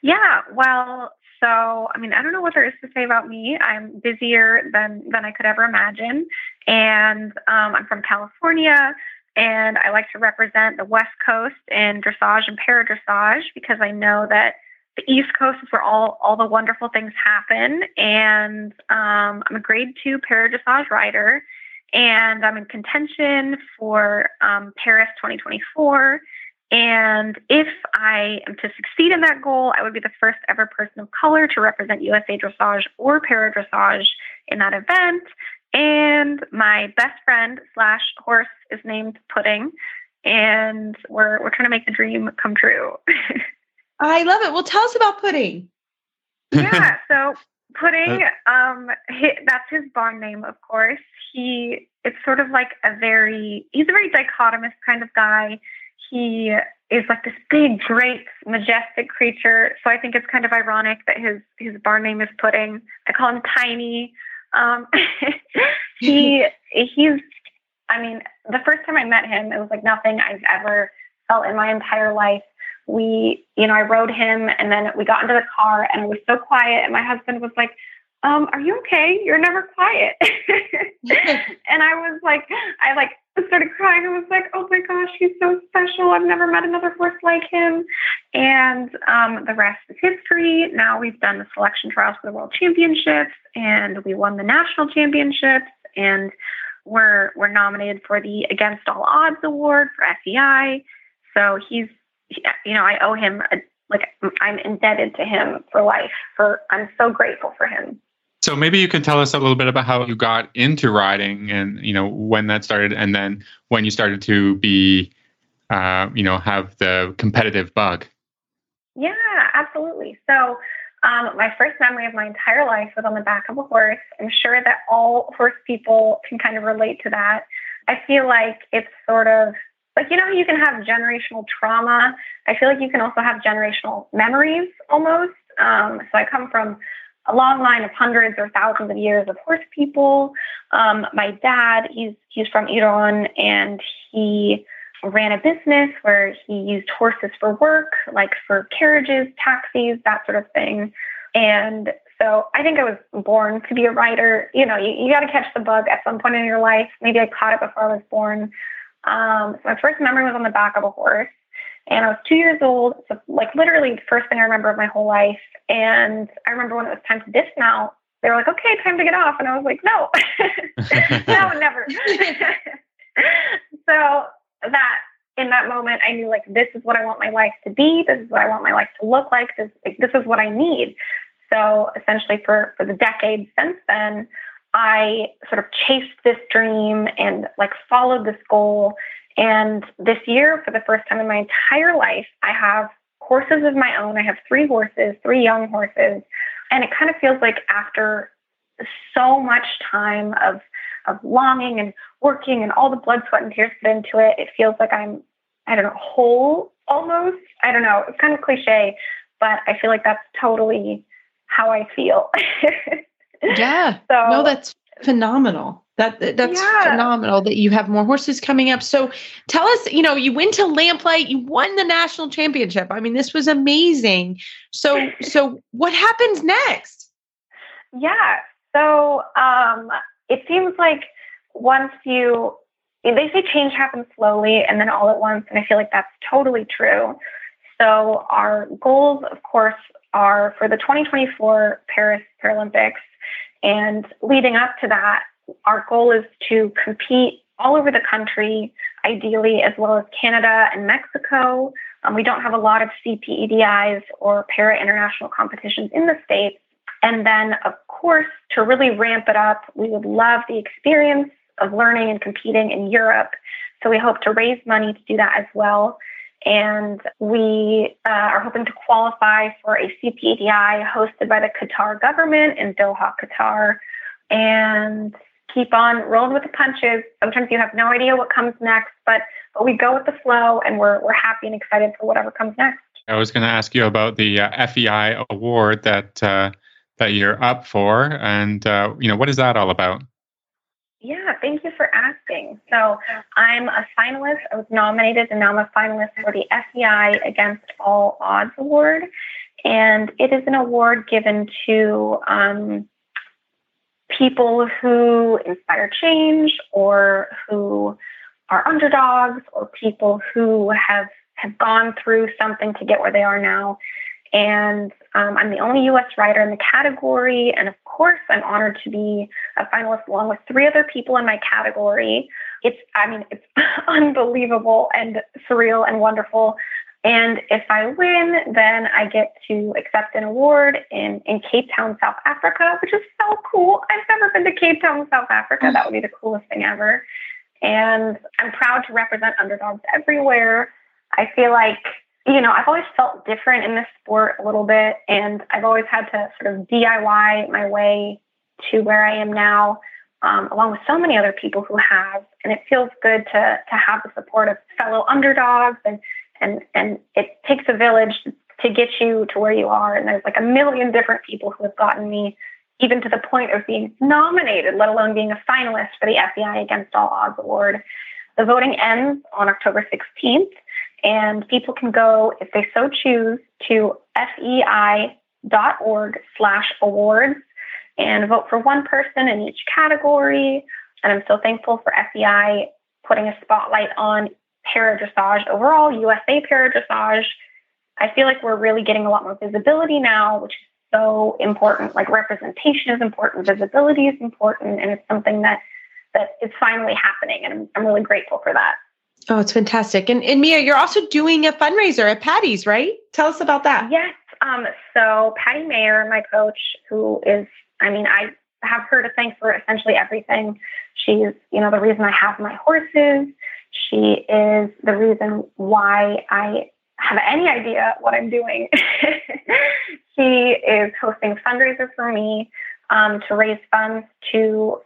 yeah. Well, so I mean, I don't know what there is to say about me. I'm busier than than I could ever imagine, and um, I'm from California. And I like to represent the West Coast in dressage and para dressage because I know that the East Coast is where all, all the wonderful things happen. And um, I'm a grade two para dressage rider, and I'm in contention for um, Paris 2024. And if I am to succeed in that goal, I would be the first ever person of color to represent USA Dressage or Para Dressage in that event. And my best friend slash horse is named Pudding, and we're we're trying to make the dream come true. [LAUGHS] I love it. Well, tell us about pudding. yeah. [LAUGHS] So Pudding, um, hi that's his barn name, of course. He, it's sort of like a very, he's a very dichotomous kind of guy. He is like this big, great, majestic creature. So I think it's kind of ironic that his his barn name is Pudding. I call him Tiny. Um, [LAUGHS] he [LAUGHS] he's, I mean, the first time I met him, it was like nothing I've ever felt in my entire life we, you know, I rode him and then we got into the car and I was so quiet. And my husband was like, um, are you okay? You're never quiet. [LAUGHS] and I was like, I like started crying. I was like, oh my gosh, he's so special. I've never met another horse like him. And um, the rest is history. Now we've done the selection trials for the world championships and we won the national championships and we're, we're nominated for the Against All Odds Award for FEI. So he's you know, I owe him a, like I'm indebted to him for life. For I'm so grateful for him. So maybe you can tell us a little bit about how you got into riding, and you know when that started, and then when you started to be, uh, you know, have the competitive bug. Yeah, absolutely. So. Um, my first memory of my entire life was on the back of a horse. I'm sure that all horse people can kind of relate to that. I feel like it's sort of like you know you can have generational trauma i feel like you can also have generational memories almost um, so i come from a long line of hundreds or thousands of years of horse people um, my dad he's he's from iran and he ran a business where he used horses for work like for carriages taxis that sort of thing and so I think I was born to be a writer. You know, you, you got to catch the bug at some point in your life. Maybe I caught it before I was born. Um, so my first memory was on the back of a horse, and I was two years old. So like literally the first thing I remember of my whole life. And I remember when it was time to dismount, they were like, "Okay, time to get off," and I was like, "No, [LAUGHS] no, [LAUGHS] never." [LAUGHS] so that in that moment, I knew like this is what I want my life to be. This is what I want my life to look like. This this is what I need. So essentially, for for the decades since then, I sort of chased this dream and like followed this goal. And this year, for the first time in my entire life, I have horses of my own. I have three horses, three young horses. And it kind of feels like after so much time of of longing and working and all the blood, sweat, and tears put into it, it feels like I'm, I don't know, whole almost. I don't know. It's kind of cliche, but I feel like that's totally how I feel. [LAUGHS] yeah. So, no, that's phenomenal. That that's yeah. phenomenal that you have more horses coming up. So tell us, you know, you went to Lamplight, you won the national championship. I mean, this was amazing. So [LAUGHS] so what happens next? Yeah. So um it seems like once you they say change happens slowly and then all at once and i feel like that's totally true so our goals of course are for the 2024 paris paralympics and leading up to that our goal is to compete all over the country ideally as well as canada and mexico um, we don't have a lot of cpedis or para international competitions in the states and then, of course, to really ramp it up, we would love the experience of learning and competing in Europe. So we hope to raise money to do that as well. And we uh, are hoping to qualify for a CPEDI hosted by the Qatar government in Doha, Qatar, and keep on rolling with the punches. Sometimes you have no idea what comes next, but, but we go with the flow and we're, we're happy and excited for whatever comes next. I was going to ask you about the uh, FEI award that uh, that you're up for, and uh, you know what is that all about? Yeah, thank you So I'm a finalist. I was nominated, and now I'm a finalist for the FEI Against All Odds Award, and it is an award given to um, people who inspire change or who are underdogs or people who have have gone through something to get where they are now and um, I'm the only US writer in the category. And of course, I'm honored to be a finalist along with three other people in my category. It's, I mean, it's [LAUGHS] unbelievable and surreal and wonderful. And if I win, then I get to accept an award in, in Cape Town, South Africa, which is so cool. I've never been to Cape Town, South Africa. That would be the coolest thing ever. And I'm proud to represent underdogs everywhere. I feel like you know, I've always felt different in this sport a little bit, and I've always had to sort of DIY my way to where I am now, um, along with so many other people who have. And it feels good to to have the support of fellow underdogs, and and and it takes a village to get you to where you are. And there's like a million different people who have gotten me even to the point of being nominated, let alone being a finalist for the FEI Against All Odds Award. The voting ends on October 16th. And people can go, if they so choose, to fei.org slash awards and vote for one person in each category. And I'm so thankful for FEI putting a spotlight on para dressage overall, USA para dressage. I feel like we're really getting a lot more visibility now, which is so important. Like representation is important, visibility is important, and it's something that that is finally happening. And I'm, I'm really grateful for that. Oh, it's fantastic. And, and Mia, you're also doing a fundraiser at Patty's, right? Tell us about that. Yes. Um, so Patty Mayer, my coach, who is, I mean, I have her to thank for essentially everything. She's, you know, the reason I have my horses. She is the reason why I have any idea what I'm doing. [LAUGHS] she is hosting a fundraiser for me um, to raise funds to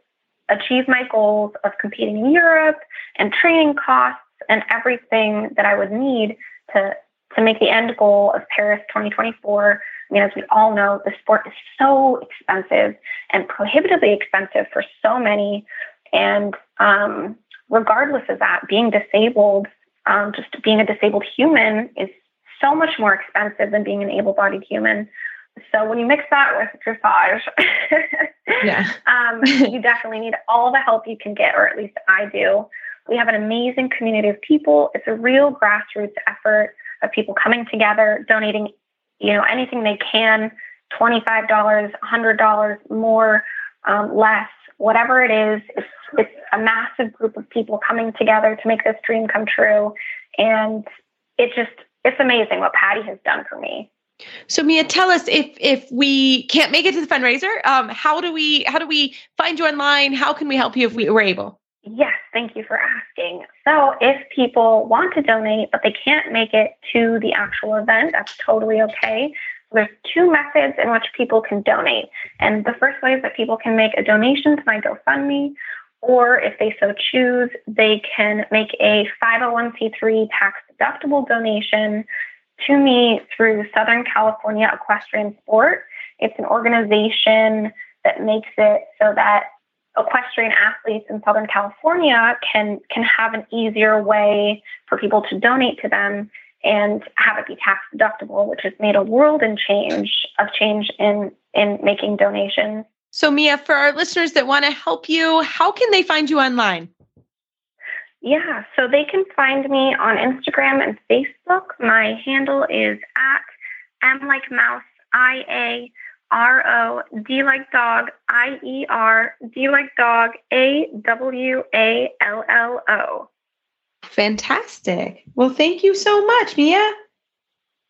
achieve my goals of competing in Europe and training costs and everything that I would need to to make the end goal of Paris 2024. I mean, as we all know, the sport is so expensive and prohibitively expensive for so many. And um, regardless of that, being disabled, um, just being a disabled human is so much more expensive than being an able bodied human. So when you mix that with dressage, [LAUGHS] yeah. um, you definitely need all the help you can get, or at least I do. We have an amazing community of people. It's a real grassroots effort of people coming together, donating, you know, anything they can, $25, $100, more, um, less, whatever it is. It's, it's a massive group of people coming together to make this dream come true. And it just, it's amazing what Patty has done for me. So Mia, tell us if if we can't make it to the fundraiser, um, how do we how do we find you online? How can we help you if we were able? Yes, thank you for asking. So, if people want to donate but they can't make it to the actual event, that's totally okay. There's two methods in which people can donate. And the first way is that people can make a donation to my GoFundMe, or if they so choose, they can make a 501c3 tax deductible donation to me through Southern California Equestrian Sport. It's an organization that makes it so that equestrian athletes in Southern California can can have an easier way for people to donate to them and have it be tax deductible, which has made a world in change of change in in making donations. So Mia, for our listeners that want to help you, how can they find you online? Yeah, so they can find me on Instagram and Facebook. My handle is at M like mouse I A R O D like dog I E R D like dog A W A L L O. Fantastic. Well, thank you so much, Mia.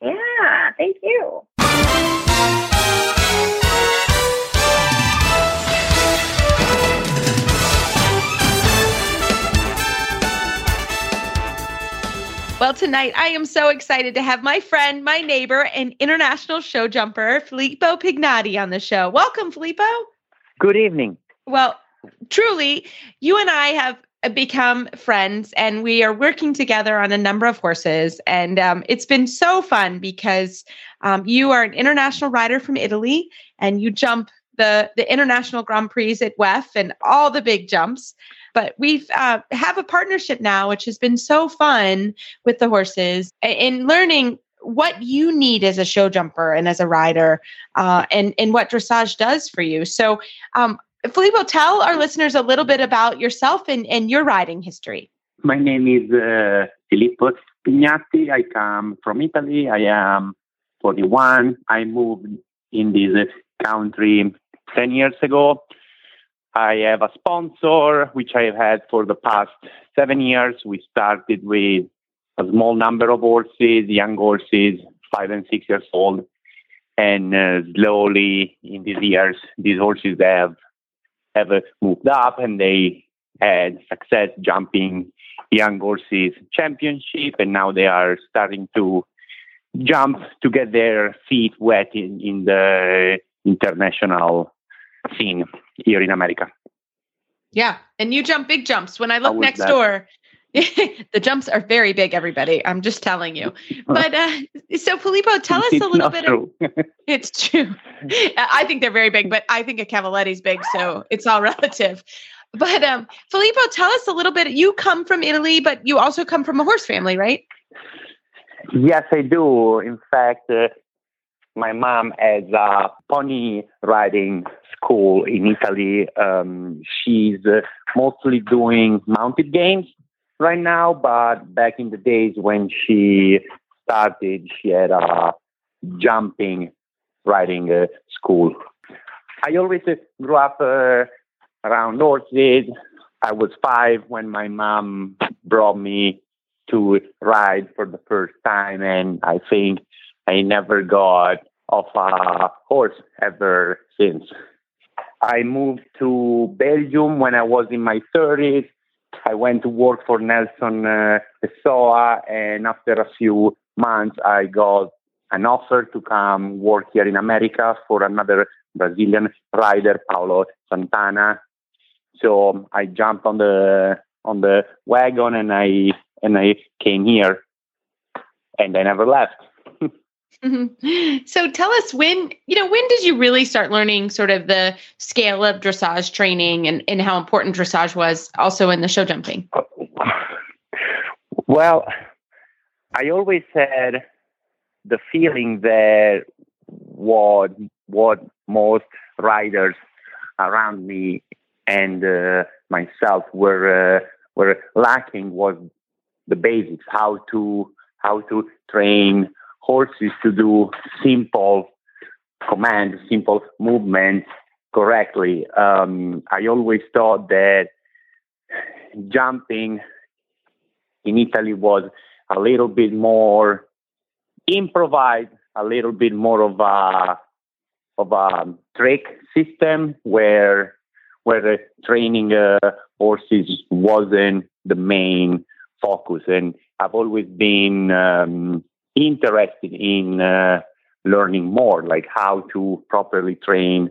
Yeah, thank you. Well, tonight I am so excited to have my friend, my neighbor, and international show jumper, Filippo Pignati, on the show. Welcome, Filippo. Good evening. Well, truly, you and I have become friends and we are working together on a number of horses. And um, it's been so fun because um, you are an international rider from Italy and you jump the, the international Grand Prix at WEF and all the big jumps. But we've uh, have a partnership now, which has been so fun with the horses in learning what you need as a show jumper and as a rider, uh, and and what dressage does for you. So, um, Filippo, tell our listeners a little bit about yourself and, and your riding history. My name is uh, Filippo Pignati. I come from Italy. I am 41. I moved in this country 10 years ago. I have a sponsor, which I have had for the past seven years. We started with a small number of horses, young horses, five and six years old. And uh, slowly in these years, these horses have have moved up and they had success jumping young horses championship and now they are starting to jump to get their feet wet in, in the international scene here in America. Yeah, and you jump big jumps. When I look next that? door, [LAUGHS] the jumps are very big. Everybody, I'm just telling you. But uh, so, Filippo, tell us it's a little bit. True. Of, [LAUGHS] it's true. I think they're very big, but I think a Cavaletti's big, so it's all [LAUGHS] relative. But um, Filippo, tell us a little bit. You come from Italy, but you also come from a horse family, right? Yes, I do. In fact, uh, my mom has a pony riding school in Italy. Um, she's uh, mostly doing mounted games right now, but back in the days when she started, she had a jumping riding uh, school. I always uh, grew up uh, around horses. I was five when my mom brought me to ride for the first time, and I think I never got off a horse ever since. I moved to Belgium when I was in my 30s. I went to work for Nelson uh, Pessoa, and after a few months, I got an offer to come work here in America for another Brazilian rider, Paulo Santana. So I jumped on the on the wagon and I and I came here, and I never left. Mm-hmm. [LAUGHS] So tell us when, you know, when did you really start learning sort of the scale of dressage training and, and how important dressage was also in the show jumping? Well, I always had the feeling that what what most riders around me and uh, myself were uh, were lacking was the basics, how to how to train horses to do simple commands, simple movements correctly. Um, I always thought that jumping in Italy was a little bit more improvised, a little bit more of a of a trick system where where training uh, horses wasn't the main focus. And I've always been um, interested in uh, learning more, like how to properly train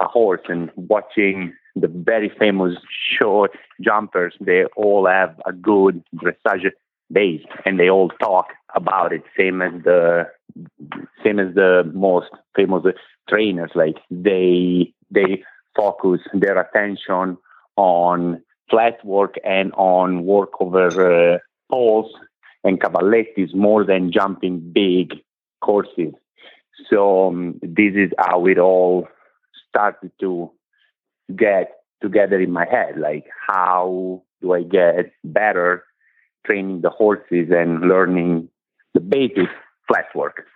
a horse and watching the very famous show jumpers. They all have a good dressage base and they all talk about it, same as the same as the most famous trainers. Like they they focus their attention on flat work and on work over uh, poles and cavallettis more than jumping big courses. So um, this is how it all started to get together in my head. Like, how do I get better training the horses and learning the basic flat work?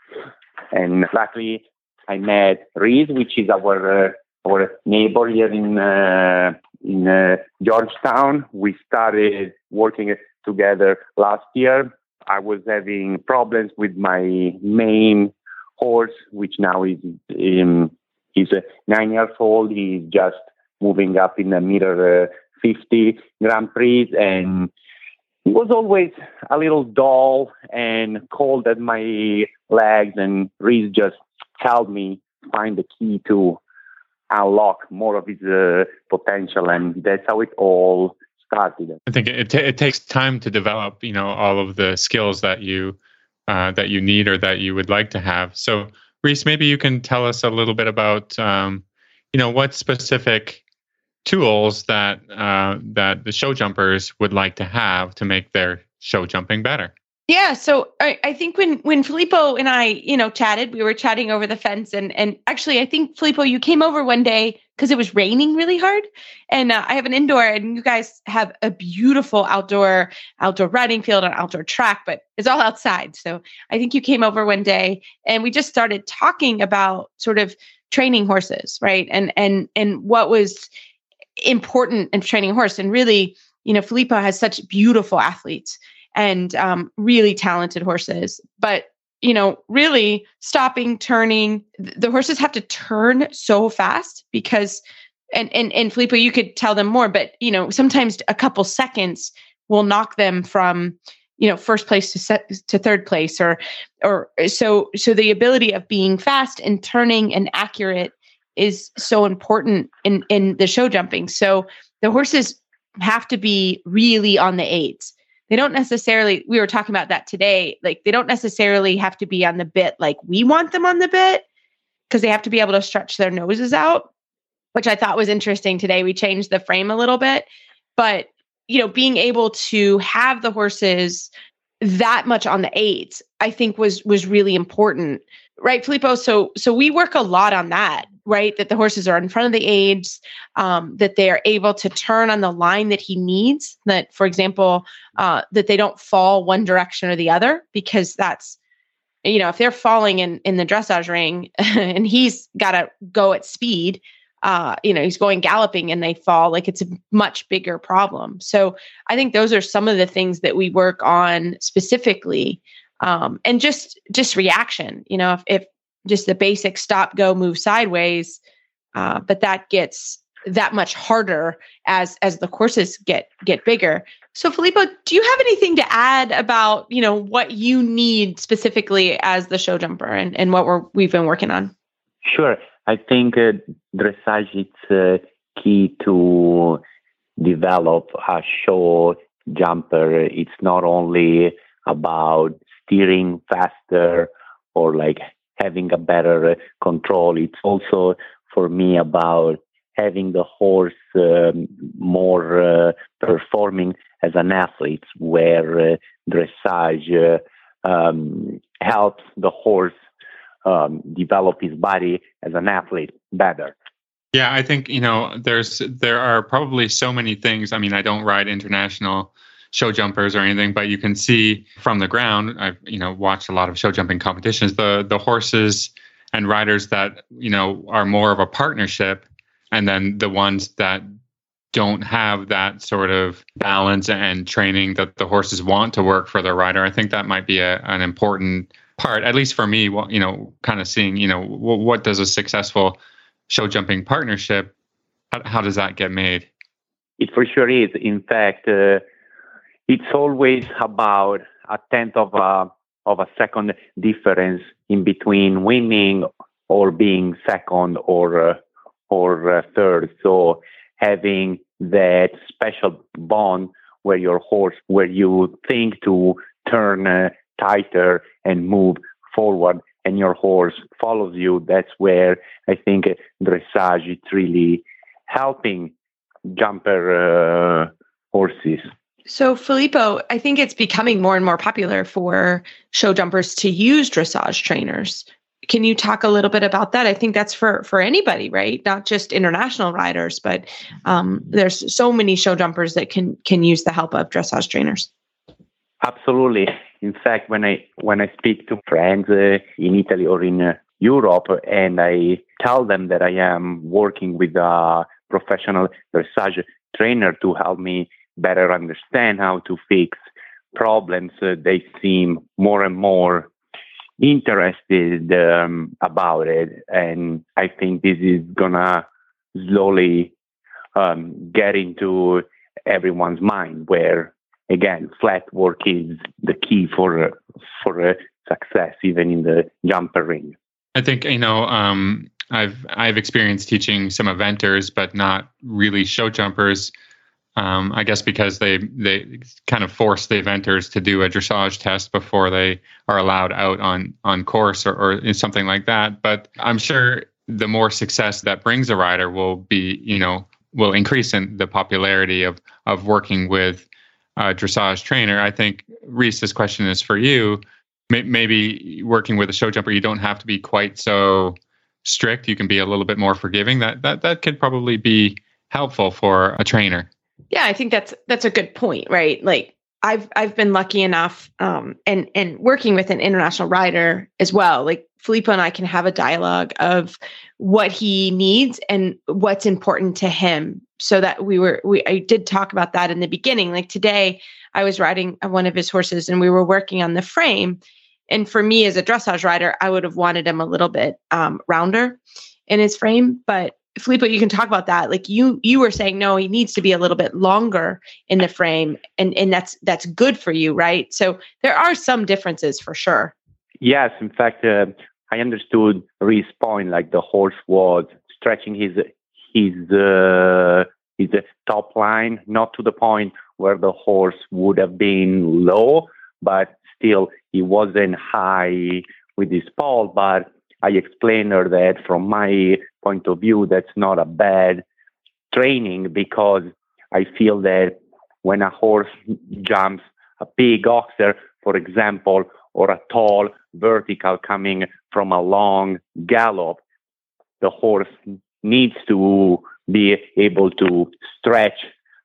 And luckily, I met Reese, which is our uh, our neighbor here in uh, in uh, Georgetown. We started working together last year. I was having problems with my main horse, which now is um, he's nine years old. He's just moving up in the middle uh, 50 Grand Prix, and he was always a little dull and cold at my legs. And Reese just helped me find the key to unlock more of his uh, potential, and that's how it all started. I think it, t- it takes time to develop, you know, all of the skills that you uh, that you need or that you would like to have. So, Reese, maybe you can tell us a little bit about, um, you know, what specific tools that uh, that the show jumpers would like to have to make their show jumping better. Yeah, so I, I, think when when Filippo and I, you know, chatted, we were chatting over the fence, and and actually, I think Filippo, you came over one day because it was raining really hard, and uh, I have an indoor, and you guys have a beautiful outdoor outdoor riding field and outdoor track, but it's all outside. So I think you came over one day, and we just started talking about sort of training horses, right? And and and what was important in training a horse, and really, you know, Filippo has such beautiful athletes and um, really talented horses. But you know, really stopping, turning. The horses have to turn so fast because, and and and Filippo, you could tell them more, but you know, sometimes a couple seconds will knock them from you know first place to set to third place or or so so the ability of being fast and turning and accurate is so important in in the show jumping so the horses have to be really on the aids they don't necessarily we were talking about that today like they don't necessarily have to be on the bit like we want them on the bit because they have to be able to stretch their noses out which i thought was interesting today. We changed the frame a little bit but you know being able to have the horses that much on the aids i think was was really important. Right filippo? So so we work a lot on that right? That the horses are in front of the aids, um, that they are able to turn on the line that he needs. That, for example, uh, that they don't fall one direction or the other, because that's, you know, if they're falling in in the dressage ring [LAUGHS] and he's got to go at speed, uh, you know, he's going galloping and they fall, like it's a much bigger problem. So I think those are some of the things that we work on specifically. Um, and just just reaction you know if, if just the basic stop, go, move sideways. Uh, but that gets that much harder as as the courses get get bigger. So Filippo, do you have anything to add about you know what you need specifically as the show jumper and, and what we're we've been working on? Sure, I think uh, dressage is uh, key to develop a show jumper. It's not only about steering faster or like having a better uh, control. It's also for me about having the horse um, more uh, performing as an athlete, where uh, dressage uh, um, helps the horse um, develop his body as an athlete better. Yeah, I think you know there's there are probably so many things. I mean, I don't ride international show jumpers or anything, but you can see from the ground. I've you know watched a lot of show jumping competitions. The the horses and riders that you know are more of a partnership, and then the ones that don't have that sort of balance and training that the horses want to work for their rider. I think that might be a, an important part, at least for me. Well, you know, kind of seeing you know what, what does a successful show jumping partnership, how, how does that get made? It for sure is. In fact, uh, it's always about a tenth of a of a second difference in between winning or being second or uh, or uh, third. So having that special bond where your horse, where you think to turn uh, tighter and move forward, and your horse follows you, that's where I think dressage is really helping jumper uh, horses. So, Filippo, I think it's becoming more and more popular for show jumpers to use dressage trainers. Can you talk a little bit about that? I think that's for for anybody, right? Not just international riders, but um, there's so many show jumpers that can can use the help of dressage trainers. Absolutely. In fact, when I when I speak to friends uh, in Italy or in uh, Europe, and I tell them that I am working with a professional dressage trainer to help me better understand how to fix problems, uh, they seem more and more interested um, about it. And I think this is gonna slowly um, get into everyone's mind where again flat work is the key for for uh, success even in the jumper ring i think you know um, i've i've experienced teaching some eventers but not really show jumpers um, I guess because they they kind of force the eventers to do a dressage test before they are allowed out on on course or, or something like that. But I'm sure the more success that brings a rider will be, you know, will increase in the popularity of of working with a dressage trainer. I think Reese, this question is for you. Maybe working with a show jumper, you don't have to be quite so strict. You can be a little bit more forgiving. That that that could probably be helpful for a trainer. Yeah, I think that's that's a good point, right? Like I've I've been lucky enough um and and working with an international rider as well. Like Filippo and I can have a dialogue of what he needs and what's important to him so that we were we I did talk about that in the beginning. Like today I was riding one of his horses and we were working on the frame and for me as a dressage rider, I would have wanted him a little bit um, rounder in his frame, but Filippo, you can talk about that. Like you, you were saying, no, he needs to be a little bit longer in the frame, and and that's that's good for you, right? So there are some differences for sure. Yes, in fact, uh, I understood Reese's point. Like the horse was stretching his his uh, his top line, not to the point where the horse would have been low, but still he wasn't high with his pole. But I explained her that from my point of view, that's not a bad training because I feel that when a horse jumps a big oxer, for example, or a tall vertical coming from a long gallop, the horse needs to be able to stretch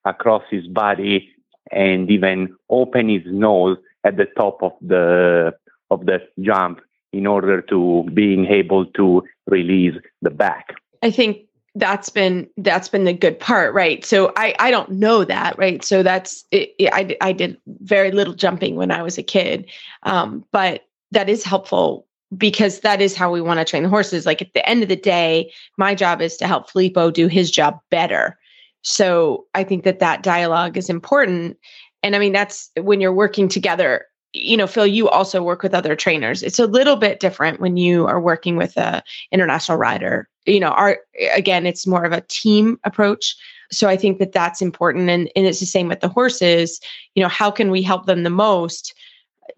across his body and even open his nose at the top of the of the jump in order to being able to release the back. I think that's been that's been the good part right? So i i don't know that right? So that's it, i i did very little jumping when i was a kid. Um, but that is helpful because that is how we want to train the horses. Like at the end of the day my job is to help filippo do his job better. So i think that that dialogue is important. And i mean that's when you're working together you know phil you also work with other trainers. It's a little bit different when you are working with a international rider. You know our again it's more of a team approach. So i think that that's important. And, and it's the same with the horses. You know how can we help them the most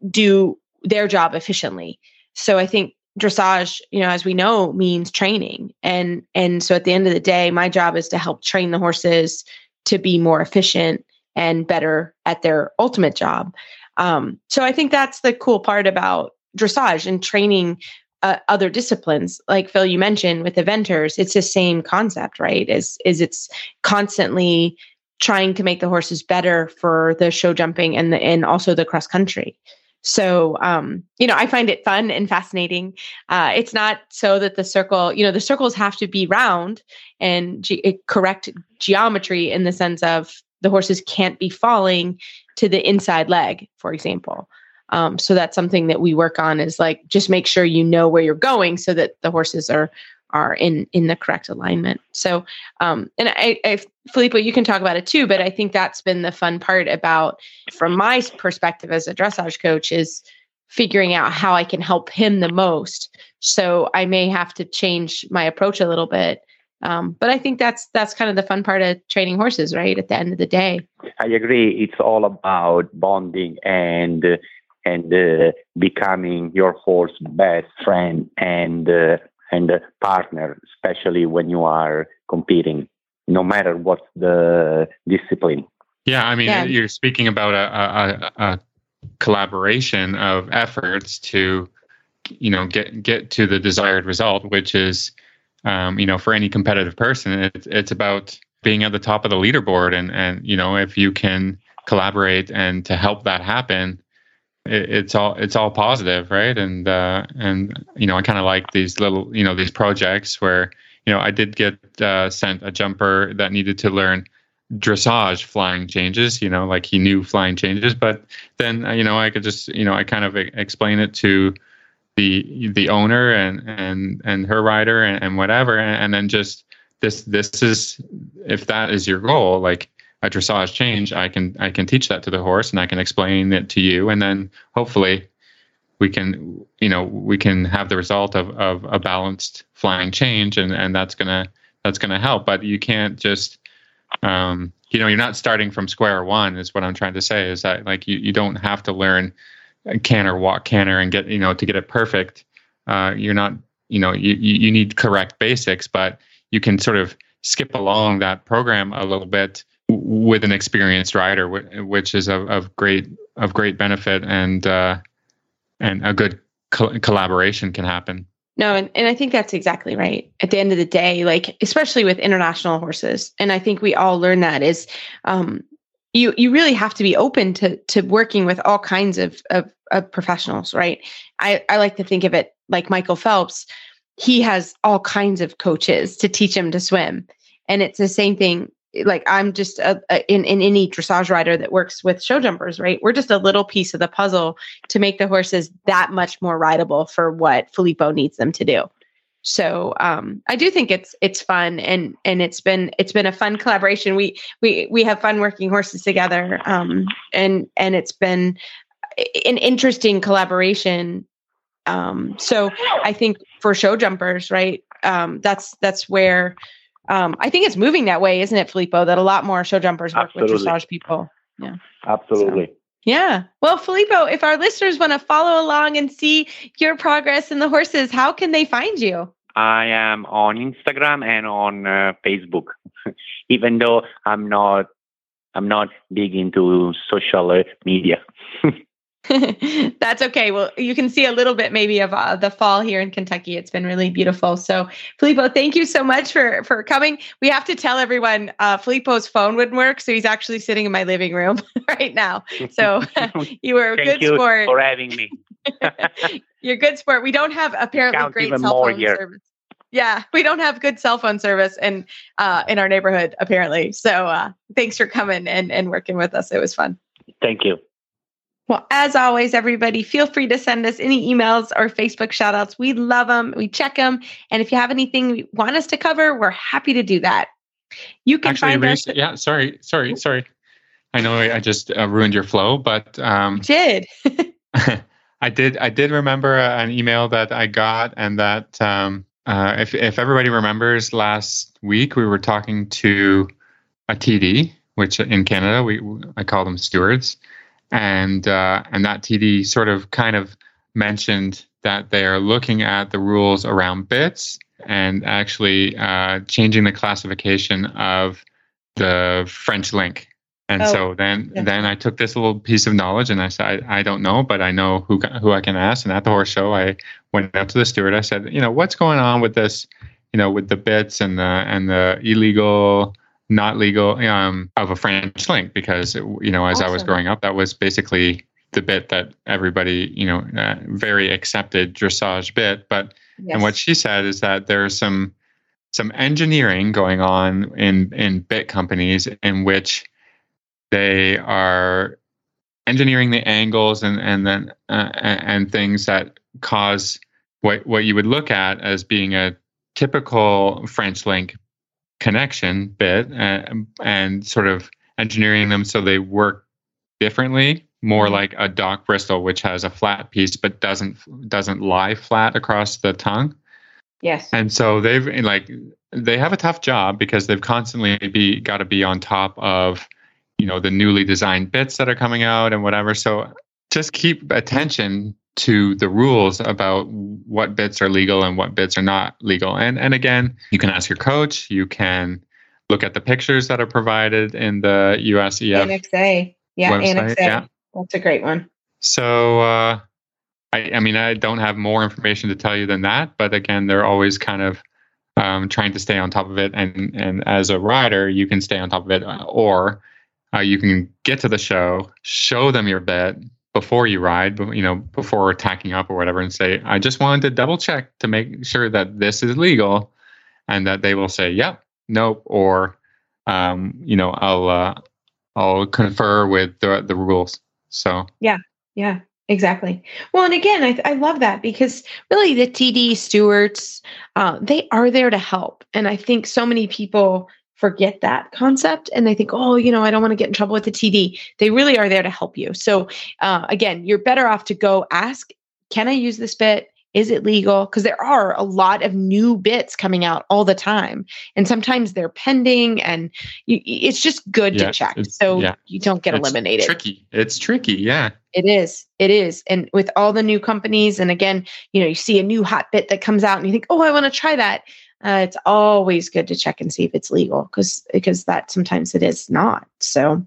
do their job efficiently? So i think dressage you know as we know means training. And and so at the end of the day my job is to help train the horses to be more efficient and better at their ultimate job um, so I think that's the cool part about dressage and training uh, other disciplines. Like phil you mentioned with eventers it's the same concept right? Is is it's constantly trying to make the horses better for the show jumping and the and also the cross country. So um you know i find it fun and fascinating. Uh it's not so that the circle you know the circles have to be round and ge- correct geometry in the sense of the horses can't be falling to the inside leg for example um, so that's something that we work on is like just make sure you know where you're going so that the horses are are in in the correct alignment. So um, and I, I Filippo, you can talk about it too, but I think that's been the fun part about from my perspective as a dressage coach is figuring out how I can help him the most. So I may have to change my approach a little bit. Um, but I think that's that's kind of the fun part of training horses, right? At the end of the day, I agree. It's all about bonding and and uh, becoming your horse best friend and uh, and partner, especially when you are competing, no matter what the discipline. Yeah, I mean, yeah. you're speaking about a, a, a collaboration of efforts to, you know, get get to the desired result, which is, um, you know, for any competitive person, it's it's about being at the top of the leaderboard, and and you know, if you can collaborate and to help that happen, it, it's all it's all positive, right? And uh, and you know, I kind of like these little you know these projects where you know I did get uh, sent a jumper that needed to learn dressage flying changes you know like he knew flying changes but then uh, you know i could just you know i kind of explain it to the the owner and and and her rider and, and whatever and, and then just this this is if that is your goal like a dressage change, I can I can teach that to the horse and I can explain it to you, and then hopefully we can you know we can have the result of, of a balanced flying change, and and that's gonna that's gonna help. But you can't just um, you know you're not starting from square one is what I'm trying to say is that like you you don't have to learn canter walk canter and get you know to get it perfect. Uh, you're not you know you you need correct basics, but you can sort of skip along that program a little bit with an experienced rider, which is of, of great of great benefit and uh, and a good co- collaboration can happen. No, and, and I think that's exactly right. At the end of the day, like especially with international horses, and I think we all learn that is um, you you really have to be open to to working with all kinds of, of, of professionals, right? I, I like to think of it like Michael Phelps. He has all kinds of coaches to teach him to swim. And it's the same thing like I'm just a, a, in in any dressage rider that works with show jumpers, right? We're just a little piece of the puzzle to make the horses that much more rideable for what Filippo needs them to do. So um, I do think it's it's fun and and it's been it's been a fun collaboration. We we we have fun working horses together, um, and and it's been an interesting collaboration. Um, so I think for show jumpers, right? Um, that's that's where um, I think it's moving that way, isn't it, Filippo? That a lot more show jumpers work Absolutely. with dressage people. Yeah. Absolutely. So, yeah. Well, Filippo, if our listeners want to follow along and see your progress in the horses, how can they find you? I am on Instagram and on uh, Facebook. [LAUGHS] Even though I'm not, I'm not big into social media. [LAUGHS] [LAUGHS] That's okay. Well, you can see a little bit maybe of uh, the fall here in Kentucky. It's been really beautiful. So, Filippo, thank you so much for for coming. We have to tell everyone uh, Filippo's phone wouldn't work, so he's actually sitting in my living room [LAUGHS] right now. So, [LAUGHS] you were a thank good sport for having me. You're good sport. We don't have apparently Count great cell phone here. service. Yeah, we don't have good cell phone service in uh, in our neighborhood apparently. So, uh, thanks for coming and and working with us. It was fun. Thank you. Well, as always, everybody, feel free to send us any emails or Facebook shout outs. We love them, we check them. And if you have anything you want us to cover, we're happy to do that. You can Actually, find us. Yeah, sorry, sorry, sorry. I know I just uh, ruined your flow, but um, did. [LAUGHS] [LAUGHS] I did. I did remember uh, an email that I got, and that um, uh, if if everybody remembers, last week we were talking to a TD, which in Canada we I call them stewards, and uh, and that TD sort of kind of mentioned that they are looking at the rules around bits and actually uh, changing the classification of the French link. And Oh, so then yeah. then I took this little piece of knowledge and I said I, I don't know, but I know who who I can ask. And at the horse show, I went up to the steward. I said, you know, what's going on with this, you know, with the bits and the and the illegal, not legal um, of a French link because you know, as I was growing up, that was basically the bit that everybody, you know, uh, very accepted dressage bit. But and what she said is that there's some some engineering going on in in bit companies in which they are engineering the angles and and then uh, and things that cause what what you would look at as being a typical French link connection bit uh, and sort of engineering them so they work differently more Mhm. like a Doc Bristol which has a flat piece but doesn't doesn't lie flat across the tongue yes. and so they've like they have a tough job because they've constantly be got to be on top of you know the newly designed bits that are coming out and whatever so just keep attention to the rules about what bits are legal and what bits are not legal and and again you can ask your coach you can look at the pictures that are provided in the USEF Annex A. Yeah, website, Annex A. yeah. That's a great one. So, uh, I, I mean, I don't have more information to tell you than that, but again, they're always kind of um, trying to stay on top of it. And and as a rider, you can stay on top of it, uh, or uh, you can get to the show, show them your bet before you ride, but you know, before tacking up or whatever, and say, I just wanted to double check to make sure that this is legal, and that they will say, yep, nope, or um, you know, I'll uh, I'll confer with the the rules. So. Yeah, yeah, exactly. Well, and again, I, I love that because really the TD stewards, uh, they are there to help. And I think so many people forget that concept and they think, oh, you know, I don't want to get in trouble with the TD. They really are there to help you. So uh, again, you're better off to go ask, can I use this bit? Is it legal? Because there are a lot of new bits coming out all the time. And sometimes they're pending and you, it's just good Yeah, to check. So yeah. you don't get It's eliminated. Tricky. It's tricky. Yeah. It is. It is. And with all the new companies, and again, you know, you see a new hot bit that comes out and you think, oh, I want to try that. Uh, it's always good to check and see if it's legal because because that sometimes it is not. So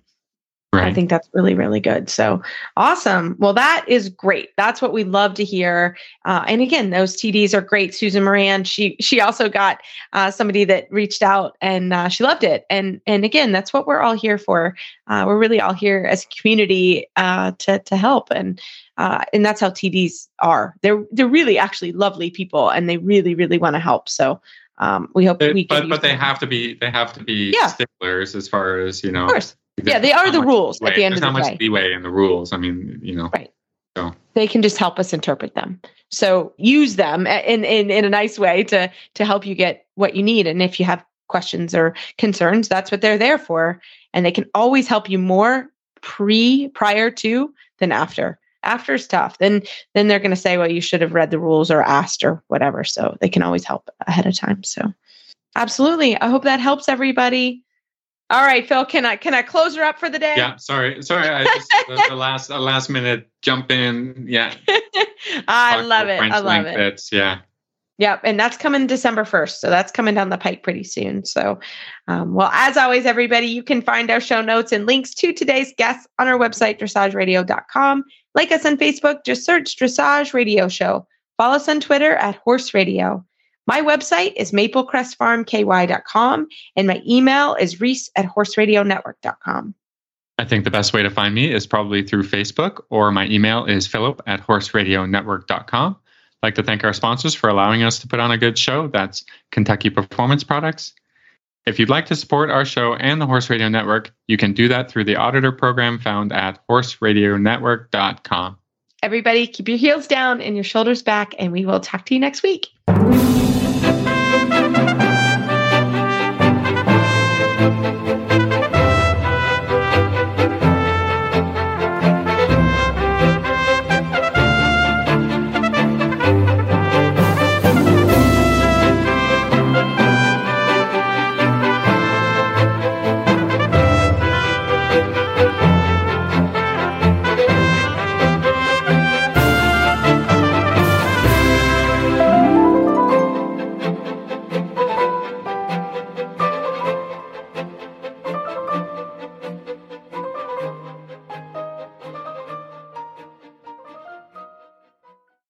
Right. I think that's really, really good. So awesome. Well, that is great. That's what we love to hear. Uh, and again, those TDs are great. Susan Moran, she she also got uh, somebody that reached out and uh, she loved it. And and again, that's what we're all here for. Uh, we're really all here as a community uh, to to help. And uh, and that's how TDs are. They're they're really actually lovely people, and they really, really want to help. So um, we hope They- we. can but but they them. have to be they have to be Yeah. sticklers as far as you know. of course. Yeah, they are the rules at the end There's of the not day. much leeway in the rules. I mean, you know. Right. So they can just help us interpret them. So use them in, in, in a nice way to, to help you get what you need. And if you have questions or concerns, that's what they're there for. And they can always help you more pre, prior to than after. After is tough. Then, then they're going to say, well, you should have read the rules or asked or whatever. So they can always help ahead of time. So absolutely. I hope that helps everybody. All right, Phil, can I, can I close her up for the day? yeah. Sorry. Sorry. I just the, the [LAUGHS] last the last minute jump in. Yeah. [LAUGHS] I talk love it. French I love it. Bits. Yeah. Yep, and that's coming December 1st. So that's coming down the pike pretty soon. So, um, well, as always, everybody, you can find our show notes and links to today's guests on our website, dressageradio.com. Like us on Facebook, just search Dressage Radio Show. Follow us on Twitter at Horse Radio. My website is maplecrestfarmky.com, and my email is reese at horseradionetwork.com. I think the best way to find me is probably through Facebook or my email is philip at horseradionetwork.com. I'd like to thank our sponsors for allowing us to put on a good show. That's Kentucky Performance Products. If you'd like to support our show and the Horse Radio Network, you can do that through the auditor program found at horseradionetwork.com. Everybody, keep your heels down and your shoulders back, and we will talk to you next week.